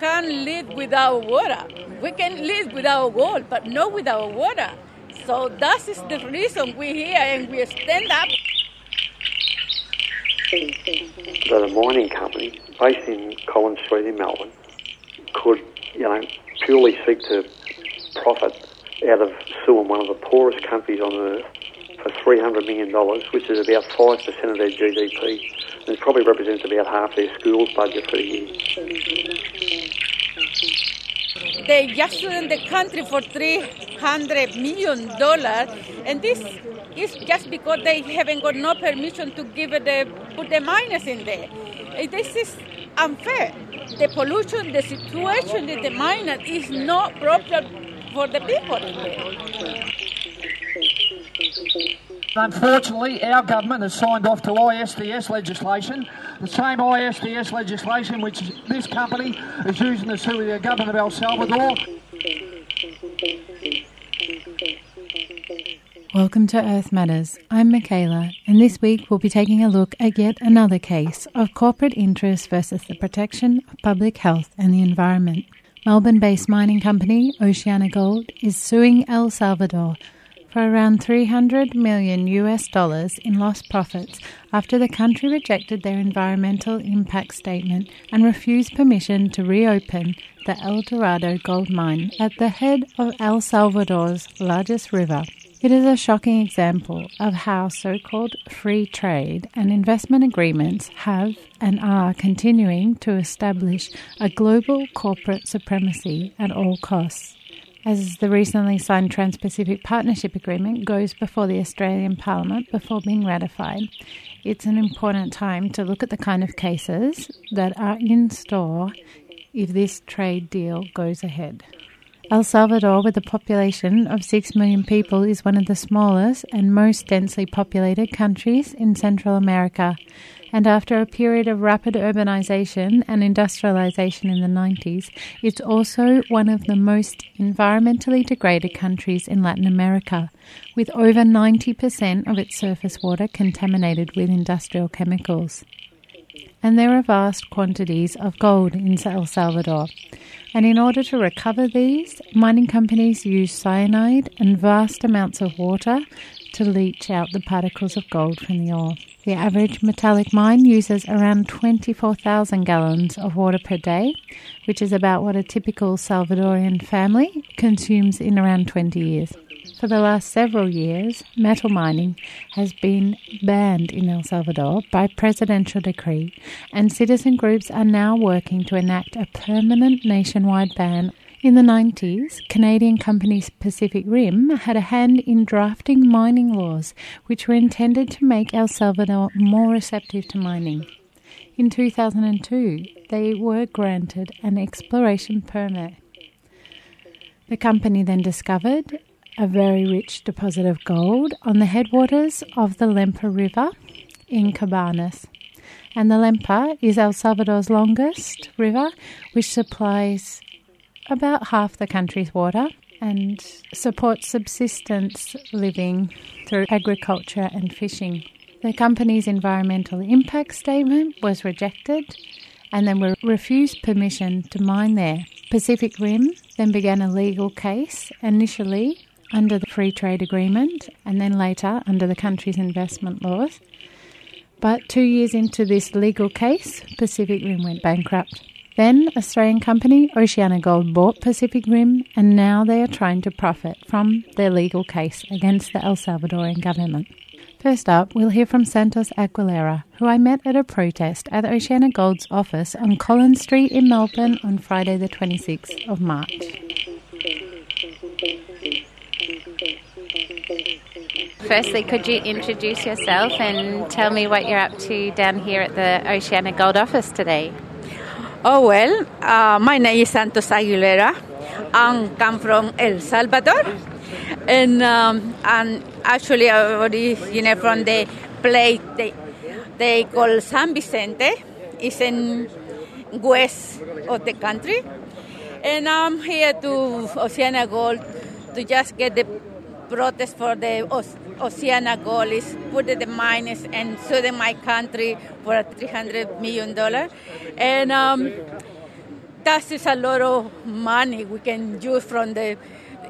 can't live without water. We can live without gold, but not without water. So that is the reason we're here and we stand up. That a mining company based in Collins Street in Melbourne could, you know, purely seek to profit out of suing one of the poorest countries on earth for $300 million, which is about 5% of their GDP. And it probably represents about half their schools budget for the year. They just sued the country for $300 million, and this is just because they haven't got no permission to give the, uh, put the miners in there. Uh, this is unfair. The pollution, the situation that the miners is not proper for the people in there. Unfortunately, our government has signed off to ISDS legislation, the same ISDS legislation which this company is using to sue the government of El Salvador. Welcome to Earth Matters. I'm Michaela, and this week we'll be taking a look at yet another case of corporate interest versus the protection of public health and the environment. Melbourne based mining company Oceana Gold is suing El Salvador for around 300 million US dollars in lost profits after the country rejected their environmental impact statement and refused permission to reopen the El Dorado gold mine at the head of El Salvador's largest river. It is a shocking example of how so called free trade and investment agreements have and are continuing to establish a global corporate supremacy at all costs. As the recently signed Trans Pacific Partnership Agreement goes before the Australian Parliament before being ratified, it's an important time to look at the kind of cases that are in store if this trade deal goes ahead. El Salvador, with a population of 6 million people, is one of the smallest and most densely populated countries in Central America. And after a period of rapid urbanization and industrialization in the 90s, it's also one of the most environmentally degraded countries in Latin America, with over 90% of its surface water contaminated with industrial chemicals and there are vast quantities of gold in El Salvador. And in order to recover these, mining companies use cyanide and vast amounts of water to leach out the particles of gold from the ore. The average metallic mine uses around 24,000 gallons of water per day, which is about what a typical Salvadorian family consumes in around 20 years. For the last several years, metal mining has been banned in El Salvador by presidential decree, and citizen groups are now working to enact a permanent nationwide ban. In the 90s, Canadian company Pacific Rim had a hand in drafting mining laws which were intended to make El Salvador more receptive to mining. In 2002, they were granted an exploration permit. The company then discovered a very rich deposit of gold on the headwaters of the Lempa River in Cabanas. And the Lempa is El Salvador's longest river, which supplies about half the country's water and supports subsistence living through agriculture and fishing. The company's environmental impact statement was rejected and then were refused permission to mine there. Pacific Rim then began a legal case, initially under the Free Trade Agreement and then later under the country's investment laws. But two years into this legal case, Pacific Rim went bankrupt. Then Australian company Oceana Gold bought Pacific Rim and now they are trying to profit from their legal case against the El Salvadorian government. First up, we'll hear from Santos Aguilera, who I met at a protest at Oceana Gold's office on Collins Street in Melbourne on Friday the 26th of March. Firstly, could you introduce yourself and tell me what you're up to down here at the Oceana Gold office today? Oh, well, uh, my name is Santos Aguilera. I come from El Salvador. And, um, and actually, I originated from the place they, they call San Vicente. It's in west of the country. And I'm here to OceanaGold to just get the protest for the OceanaGold is put the miners and suing my country for a $300 million. And um, that is a lot of money we can use from the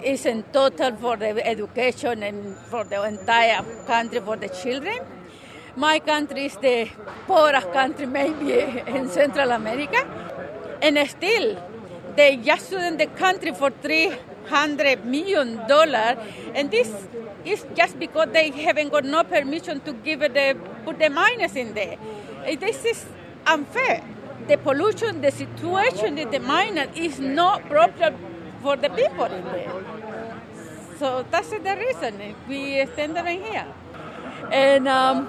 is in total for the education and for the entire country for the children. My country is the poorest country maybe in Central America, and still they just sued the country for three hundred million dollars, and this is just because they haven't got no permission to give the put the miners in there. This is unfair. The pollution, the situation in the miner is not proper for the people in there. So that's the reason we stand in here. And um,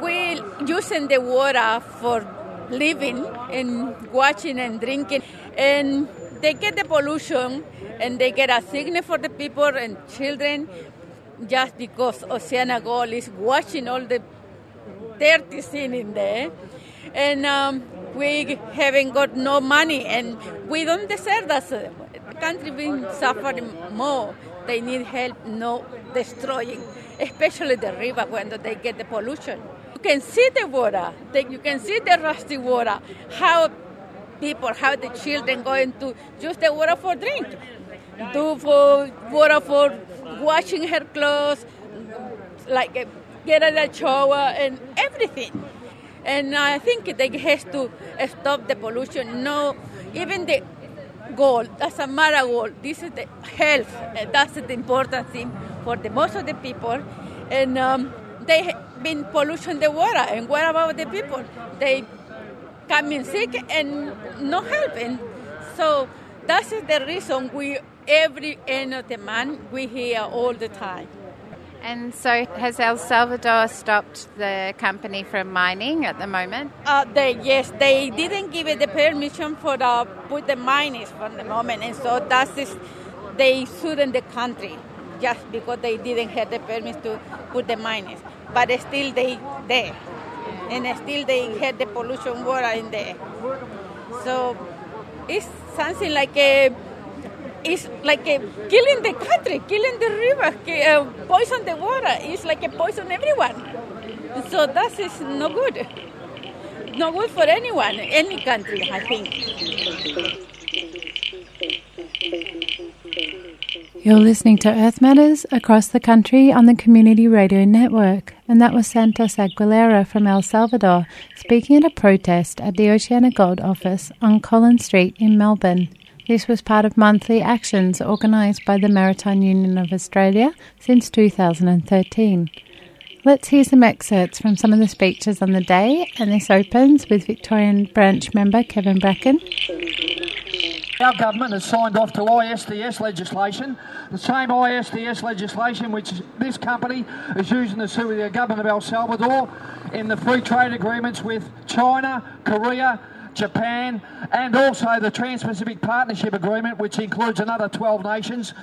we using the water for living and watching and drinking. And they get the pollution and they get a sickness for the people and children just because Oceana Gold is washing all the dirty scene in there. And um, we haven't got no money and we don't deserve that. The country been suffering more. They need help, no destroying, especially the river when they get the pollution. You can see the water, you can see the rusty water, how people, how the children going to use the water for drink, do for water for washing her clothes, like get a shower and everything. And I think they have to stop the pollution. No, even the goal doesn't matter goal. This is the health. That's the important thing for the most of the people. And um, they been pollution the water. And what about the people? They coming sick and no helping. So that's the reason we every end of the month we hear all the time. And so, has El Salvador stopped the company from mining at the moment? Uh, they yes, they didn't give it the permission for the put the miners for the moment, and so that's is they sued in the country just because they didn't have the permit to put the miners, but still they there, and still they had the pollution water in there. So it's something like a it's like a killing the country, killing the river, uh, poison the water. It's like a poison everyone. So that is no good. No good for anyone, any country, I think. You're listening to Earth Matters across the country on the Community Radio Network, and that was Santos Aguilera from El Salvador speaking at a protest at the Oceana Gold office on Collins Street in Melbourne. This was part of monthly actions organised by the Maritime Union of Australia since 2013. Let's hear some excerpts from some of the speeches on the day, and this opens with Victorian branch member Kevin Bracken. Our government has signed off to ISDS legislation, the same ISDS legislation which this company is using to sue the government of El Salvador in the free trade agreements with China, Korea, Japan, and also the Trans Pacific Partnership Agreement, which includes another 12 nations.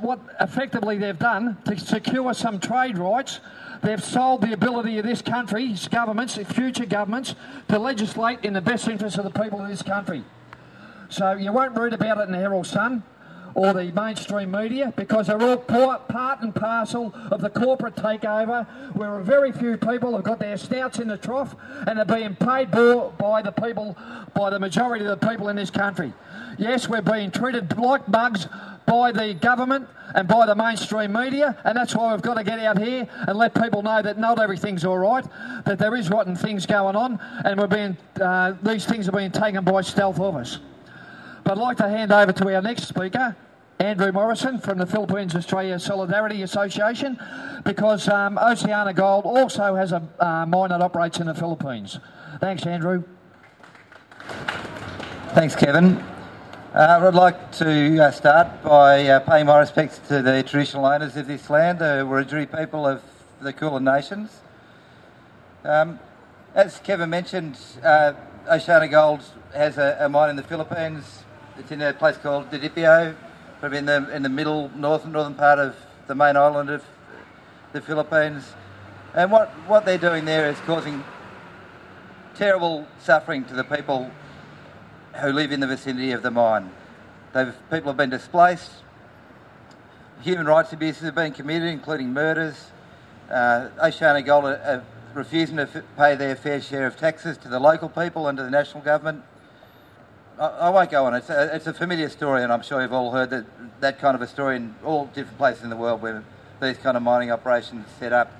What effectively they've done to secure some trade rights, they've sold the ability of this country's governments, future governments, to legislate in the best interest of the people of this country. So you won't read about it in the Herald Sun or the mainstream media because they're all part and parcel of the corporate takeover where very few people have got their snouts in the trough and are being paid more by the people, by the majority of the people in this country. Yes, we're being treated like bugs by the government and by the mainstream media, and that's why we've got to get out here and let people know that not everything's all right, that there is rotten things going on, and we're being uh, these things are being taken by stealth of us. But I'd like to hand over to our next speaker, Andrew Morrison from the Philippines Australia Solidarity Association, because um, Oceana Gold also has a uh, mine that operates in the Philippines. Thanks, Andrew. Thanks, Kevin. Uh, I'd like to uh, start by uh, paying my respects to the traditional owners of this land, the Wurundjeri people of the Kulin Nations. Um, as Kevin mentioned, uh, Oceana Gold has a, a mine in the Philippines it's in a place called Didipio, probably in the in the middle northern northern part of the main island of the Philippines. And what, what they're doing there is causing terrible suffering to the people who live in the vicinity of the mine. They've, people have been displaced. Human rights abuses have been committed, including murders. Uh, Oceana Gold are, are refusing to f- pay their fair share of taxes to the local people and to the national government. I, I won't go on. It's a, it's a familiar story, and I'm sure you've all heard that that kind of a story in all different places in the world where these kind of mining operations are set up.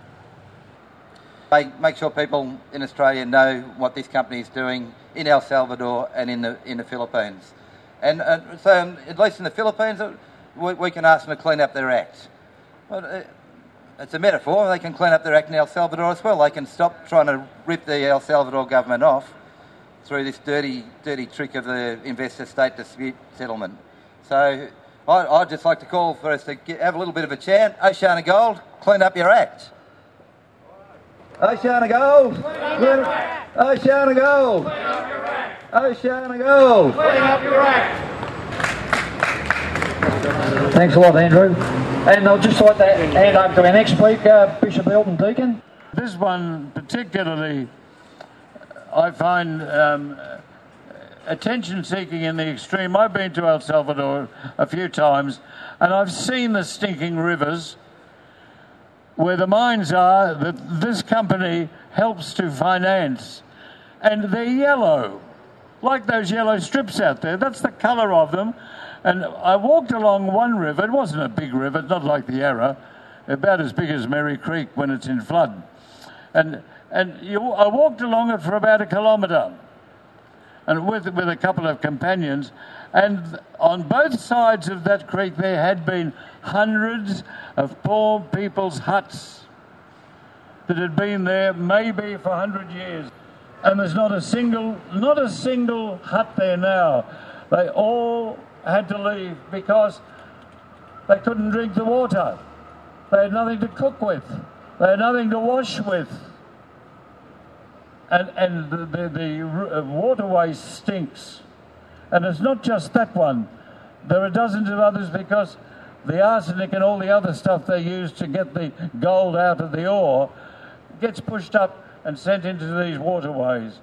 Make, make sure people in Australia know what this company is doing in El Salvador and in the in the Philippines, and, so um, at least in the Philippines, uh, we, we, can ask them to clean up their act. But, uh, it's a metaphor. They can clean up their act in El Salvador as well. They can stop trying to rip the El Salvador government off through this dirty, dirty trick of the investor-state dispute settlement. So I, would just like to call for us to get, have a little bit of a chant. Oceana Gold, clean up your act. Oceana Gold, clean up Oceana Gold, Oceana Gold, clean up your act. Thanks a lot, Andrew. And I'll just like to hand over to our next speaker, uh, Bishop Hilton Deakin. This one particularly, I find um, attention seeking in the extreme. I've been to El Salvador a few times and I've seen the stinking rivers where the mines are that this company helps to finance. And they're yellow, like those yellow strips out there. That's the colour of them. And I walked along one river. It wasn't a big river, not like the Yarra, about as big as Merri Creek when it's in flood. And, and you, I walked along it for about a kilometre and with, with a couple of companions. And on both sides of that creek, there had been hundreds of poor people's huts that had been there maybe for 100 years. And there's not a single, not a single hut there now. They all had to leave because they couldn't drink the water. They had nothing to cook with. They had nothing to wash with. And, and the, the, the uh, waterway stinks. And it's not just that one. There are dozens of others because the arsenic and all the other stuff they use to get the gold out of the ore gets pushed up and sent into these waterways.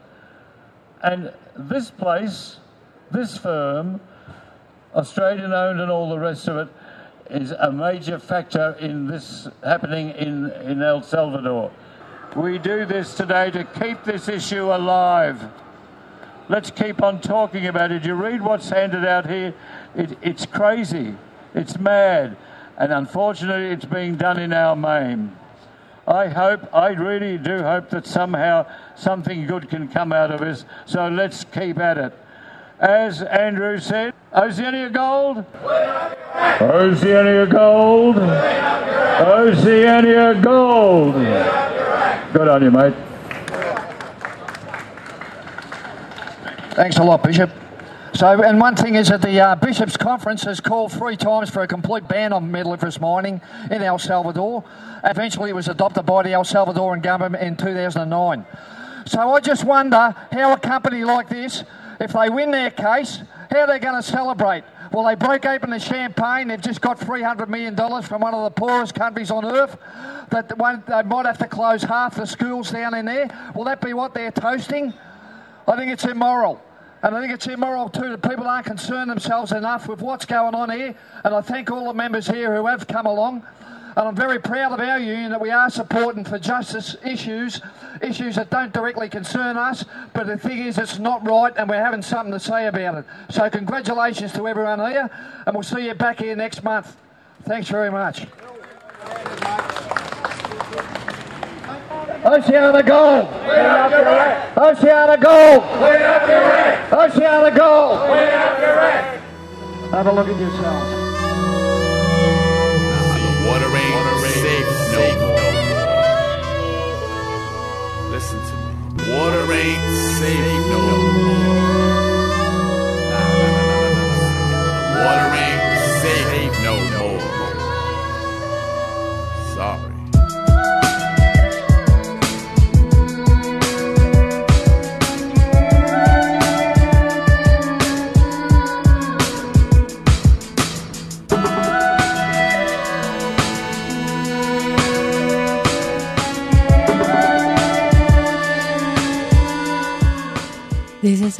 And this place, this firm, Australian owned and all the rest of it, is a major factor in this happening in, in El Salvador. We do this today to keep this issue alive. Let's keep on talking about it. You read what's handed out here, it, it's crazy, it's mad, and unfortunately, it's being done in our name. I hope, I really do hope that somehow something good can come out of this, so let's keep at it. As Andrew said, Oceania Gold. Oceania Gold. Oceania Gold. Good on you, mate. Thanks a lot, Bishop. So, and one thing is that the uh, Bishops' Conference has called three times for a complete ban on metalliferous mining in El Salvador. Eventually, it was adopted by the El Salvadoran government in 2009. So, I just wonder how a company like this if they win their case, how are they going to celebrate? Well, they broke open the champagne. They've just got $300 million from one of the poorest countries on earth. That they might have to close half the schools down in there. Will that be what they're toasting? I think it's immoral. And I think it's immoral too that people aren't concerned themselves enough with what's going on here. And I thank all the members here who have come along. And I'm very proud of our union that we are supporting for justice issues, issues that don't directly concern us, but the thing is it's not right and we're having something to say about it. So congratulations to everyone here and we'll see you back here next month. Thanks very much. Oceana Gold! Oceana Gold! Oceana Gold! Have a look at yourselves. Water ain't safe no more.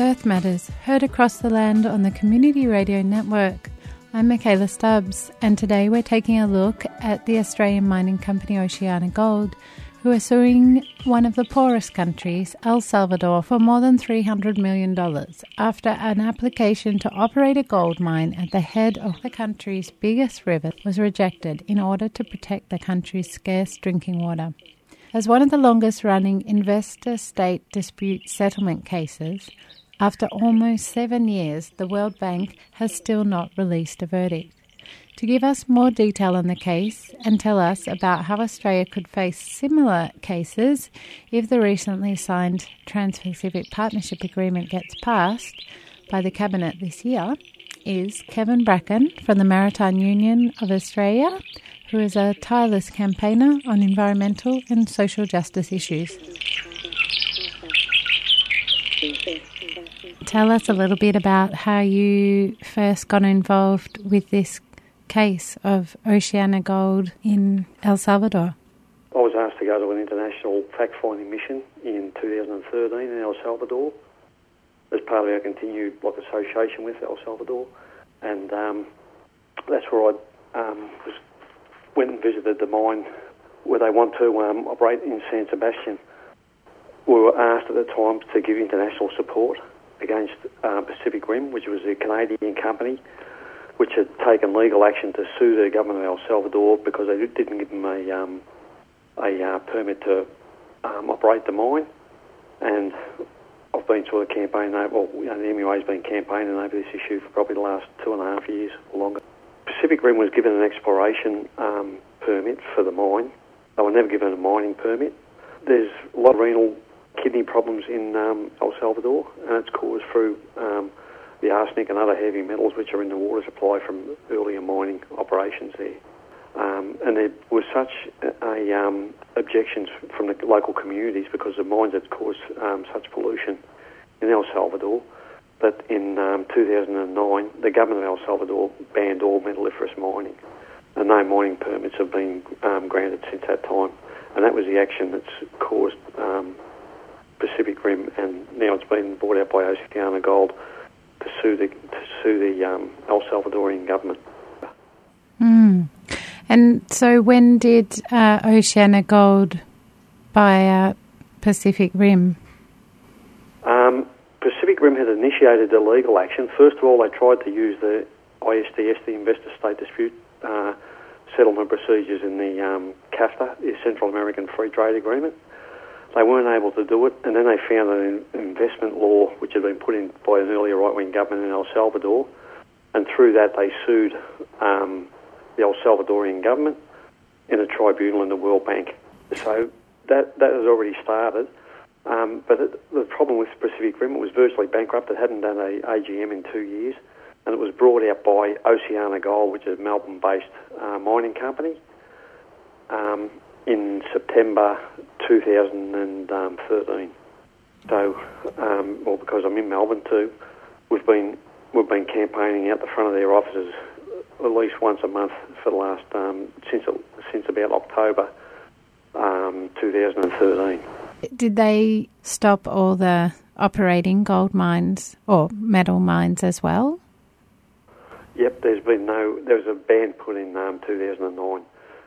Earth Matters, heard across the land on the Community Radio Network. I'm Michaela Stubbs, and today we're taking a look at the Australian mining company Oceana Gold, who are suing one of the poorest countries, El Salvador, for more than $300 million after an application to operate a gold mine at the head of the country's biggest river was rejected in order to protect the country's scarce drinking water. As one of the longest running investor state dispute settlement cases, after almost seven years, the World Bank has still not released a verdict. To give us more detail on the case and tell us about how Australia could face similar cases if the recently signed Trans Pacific Partnership Agreement gets passed by the Cabinet this year, is Kevin Bracken from the Maritime Union of Australia, who is a tireless campaigner on environmental and social justice issues. Tell us a little bit about how you first got involved with this case of Oceana Gold in El Salvador? I was asked to go to an international fact-finding mission in 2013 in El Salvador as part of our continued like association with El Salvador, and um, that's where I um, was, went and visited the mine where they want to um, operate in San Sebastian. We were asked at the time to give international support against uh, Pacific Rim, which was a Canadian company which had taken legal action to sue the government of El Salvador because they didn't give them a um, a uh, permit to um, operate the mine. And I've been sort of campaigning, well, you know, the MUA's been campaigning over this issue for probably the last two and a half years or longer. Pacific Rim was given an exploration um, permit for the mine. They were never given a mining permit. There's a lot of renal kidney problems in um, El Salvador, and it's caused through um, the arsenic and other heavy metals which are in the water supply from earlier mining operations there. Um, and there was such a, um, objections from the local communities because the mines had caused um, such pollution in El Salvador that in um, 2009 the government of El Salvador banned all metalliferous mining, and no mining permits have been granted since that time. And that was the action that's caused Pacific Rim, and now it's been brought out by Oceana Gold to sue the to sue the um, El Salvadorian government. Mm. And so, when did uh, Oceana Gold buy out Pacific Rim? Um, Pacific Rim had initiated the legal action. First of all, they tried to use the ISDS, the Investor State Dispute uh, Settlement Procedures in the um, CAFTA, the Central American Free Trade Agreement. They weren't able to do it, and then they found an investment law which had been put in by an earlier right wing government in El Salvador, and through that they sued um, the El Salvadorian government in a tribunal in the World Bank. So that that has already started. Um, but it, the problem with Pacific Rim, it was virtually bankrupt. It hadn't done a AGM in two years, and it was brought out by Oceana Gold, which is a Melbourne-based uh, mining company. Um, in September 2013. So, um, well, because I'm in Melbourne too, we've been we've been campaigning out the front of their offices at least once a month for the last um, since since about October um, 2013. Did they stop all the operating gold mines or metal mines as well? Yep, there's been no. There was a ban put in um, 2009,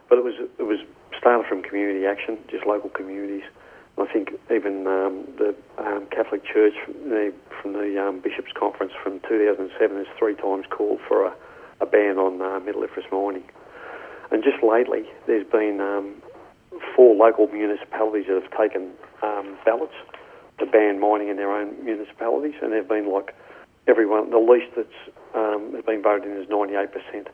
but it was it was started from community action, just local communities. I think even um, the um, Catholic Church from the, from the um, Bishops' Conference from 2007 has three times called for a, a ban on uh, metalliferous mining. And just lately, there's been um, four local municipalities that have taken um, ballots to ban mining in their own municipalities, and they've been like everyone. The least that's um, has been voted in is 98%.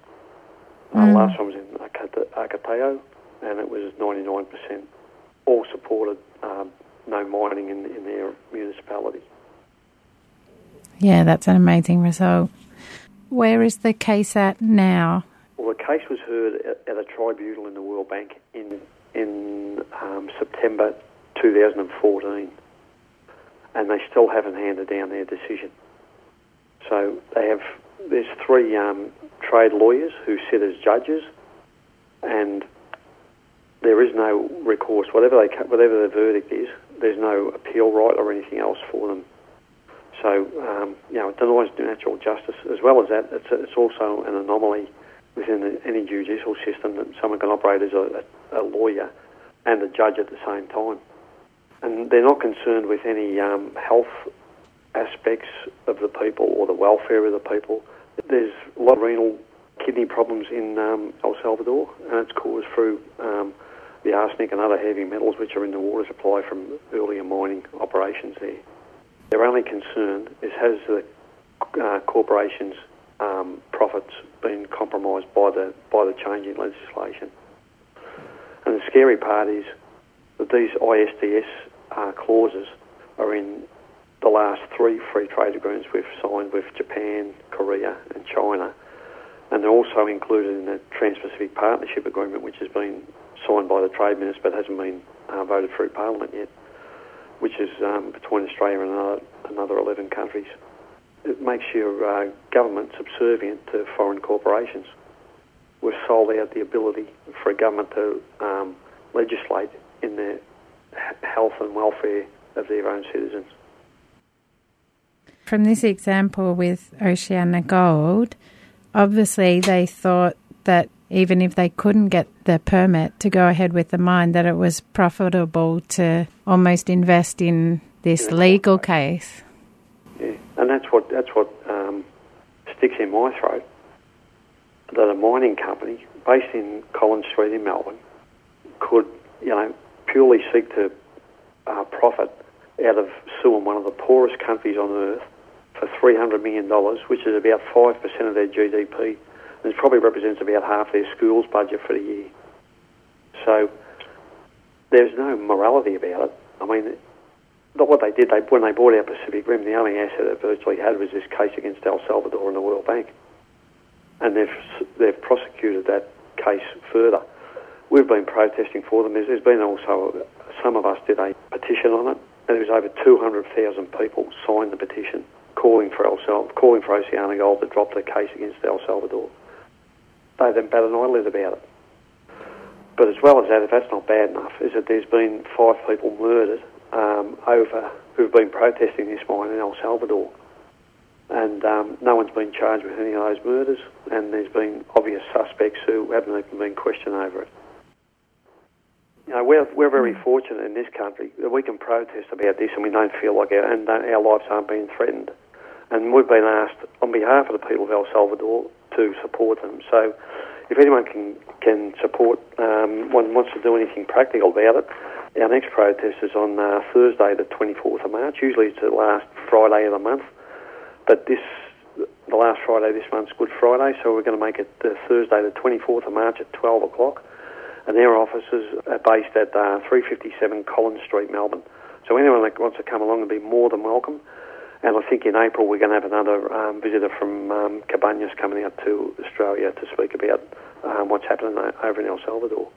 Uh, mm. last one was in Arcatao, and it was 99% all supported um, no mining in, in their municipality. Yeah, that's an amazing result. Where is the case at now? Well, the case was heard at, at a tribunal in the World Bank in in um, September 2014, and they still haven't handed down their decision. So they have there's three um, trade lawyers who sit as judges, and there is no recourse. Whatever they whatever the verdict is, there's no appeal right or anything else for them. So um, you know, it denies natural justice. As well as that, it's, it's also an anomaly within the, any judicial system that someone can operate as a, a, lawyer and a judge at the same time. And they're not concerned with any um, health aspects of the people or the welfare of the people. There's a lot of renal kidney problems in um, El Salvador, and it's caused through um, the arsenic and other heavy metals which are in the water supply from earlier mining operations there. Their only concern is has the uh, corporations' um, profits been compromised by the by the change in legislation. And the scary part is that these ISDS uh, clauses are in the last three free trade agreements we've signed with Japan, Korea, and China, and they're also included in the Trans-Pacific Partnership Agreement, which has been signed by the Trade Minister but hasn't been uh, voted through Parliament yet, which is um, between Australia and another, another 11 countries. It makes your uh, government subservient to foreign corporations. We've sold out the ability for a government to um, legislate in the health and welfare of their own citizens. From this example with Oceana Gold, obviously they thought that even if they couldn't get the permit to go ahead with the mine, that it was profitable to almost invest in this legal case. Yeah, and that's what that's what um, sticks in my throat. That a mining company based in Collins Street in Melbourne could, you know, purely seek to uh, profit out of suing one of the poorest countries on earth for $300 million, which is about 5% of their GDP and it probably represents about half their school's budget for the year. So there's no morality about it. I mean, what they did, they when they bought out Pacific Rim, the only asset it virtually had was this case against El Salvador and the World Bank, and they've they've prosecuted that case further. We've been protesting for them. There's, there's been also some of us did a petition on it, and there was over 200,000 people signed the petition calling for El Salvador, calling for Oceana Gold to drop the case against El Salvador they haven't batted an eyelid about it. But as well as that, if that's not bad enough, is that there's been five people murdered um, over who've been protesting this mine in El Salvador, and um, no one's been charged with any of those murders, and there's been obvious suspects who haven't even been questioned over it. You know, we're, we're very mm. fortunate in this country that we can protest about this and we don't feel like our, and our lives aren't being threatened. And we've been asked, on behalf of the people of El Salvador, to support them. So if anyone can can support, um, one wants to do anything practical about it, our next protest is on uh, Thursday, the 24th of March. Usually it's the last Friday of the month, but this the last Friday this month's Good Friday, so we're going to make it uh, Thursday, the 24th of March at 12 o'clock. And their offices are based at uh, 357 Collins Street, Melbourne. So anyone that wants to come along will be more than welcome. And I think in April we're going to have another um, visitor from um, Cabanas coming out to Australia to speak about um, what's happening over in El Salvador.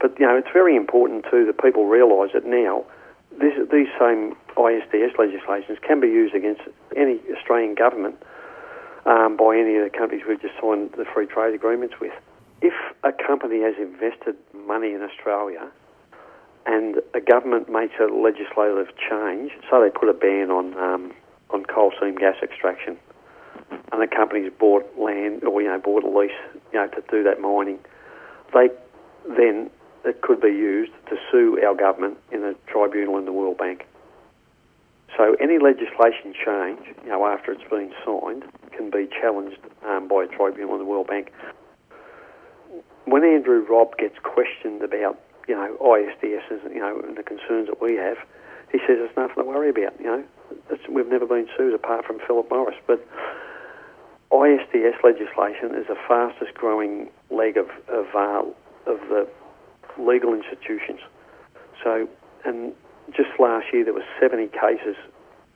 But you know, it's very important too that people realise that now this, these same ISDS legislations can be used against any Australian government um, by any of the countries we've just signed the free trade agreements with. If a company has invested money in Australia and a government makes a legislative change, so they put a ban on um, on coal seam gas extraction, and the companies bought land or you know bought a lease you know to do that mining, they then it could be used to sue our government in a tribunal in the World Bank. So any legislation change, you know, after it's been signed, can be challenged um, by a tribunal in the World Bank. When Andrew Robb gets questioned about, you know, ISDS, and, you know, and the concerns that we have, he says there's nothing to worry about. You know, we've never been sued apart from Philip Morris. But ISDS legislation is the fastest growing leg of of, uh, of the legal institutions. So, and just last year there were 70 cases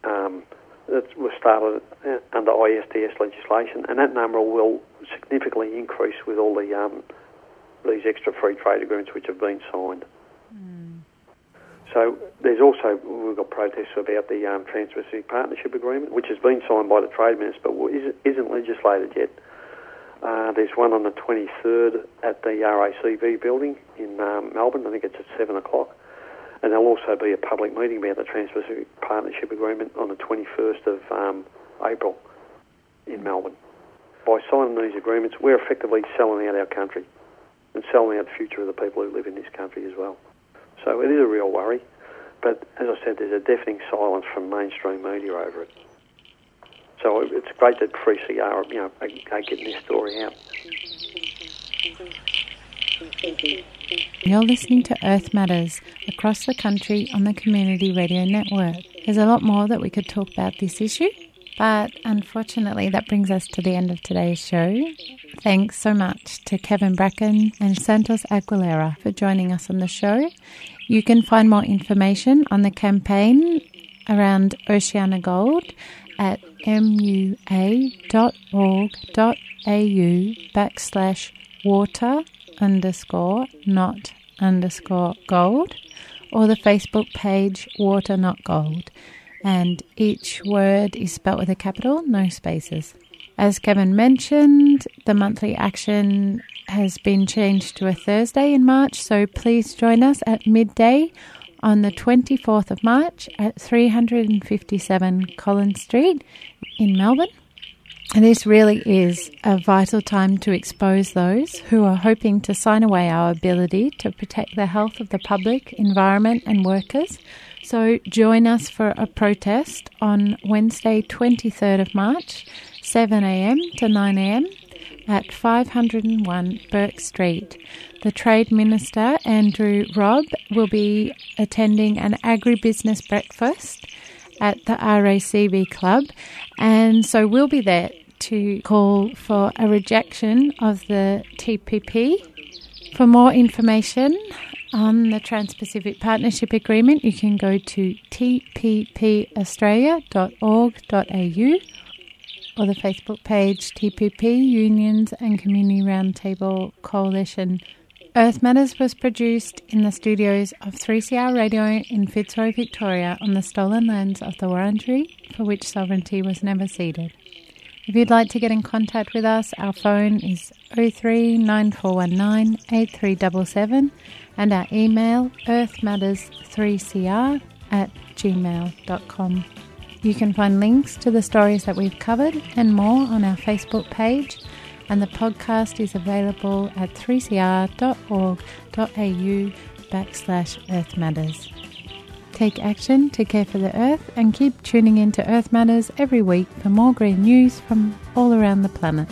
um, that were started uh, under ISDS legislation, and that number will significantly increase with all the um, these extra free trade agreements which have been signed. So there's also we've got protests about the um, Trans-Pacific Partnership Agreement, which has been signed by the Trade Minister but isn't legislated yet. Uh, there's one on the 23rd at the RACV building in um, Melbourne. I think it's at seven o'clock, and there'll also be a public meeting about the Trans-Pacific Partnership Agreement on the 21st of um, April in Melbourne. By signing these agreements, we're effectively selling out our country and selling out the future of the people who live in this country as well. So it is a real worry. But as I said, there's a deafening silence from mainstream media over it. So it's great that 3CR, you know, are, getting this story out. You're listening to Earth Matters across the country on the Community Radio Network. There's a lot more that we could talk about this issue, but unfortunately, that brings us to the end of today's show. Thanks so much to Kevin Bracken and Santos Aguilera for joining us on the show. You can find more information on the campaign around Oceana Gold at mua.org.au backslash water underscore not underscore gold or the Facebook page Water Not Gold. And each word is spelt with a capital, no spaces. As Kevin mentioned, the monthly action has been changed to a Thursday in March, so please join us at midday on the 24th of March at 357 Collins Street in Melbourne. And this really is a vital time to expose those who are hoping to sign away our ability to protect the health of the public, environment, and workers. So join us for a protest on Wednesday, 23rd of March, 7am to 9am at 501 Bourke Street. The Trade Minister, Andrew Robb, will be attending an agribusiness breakfast at the RACV Club, and so we'll be there to call for a rejection of the TPP. For more information on the Trans Pacific Partnership Agreement, you can go to tppaustralia.org.au or the Facebook page TPP Unions and Community Roundtable Coalition. Earth Matters was produced in the studios of 3CR Radio in Fitzroy, Victoria, on the stolen lands of the Wurundjeri, for which sovereignty was never ceded. If you'd like to get in contact with us, our phone is 039419 8377 and our email earthmatters3cr at gmail.com. You can find links to the stories that we've covered and more on our Facebook page, and the podcast is available at 3cr.org.au backslash Earth Matters. Take action to care for the Earth and keep tuning in to Earth Matters every week for more green news from all around the planet.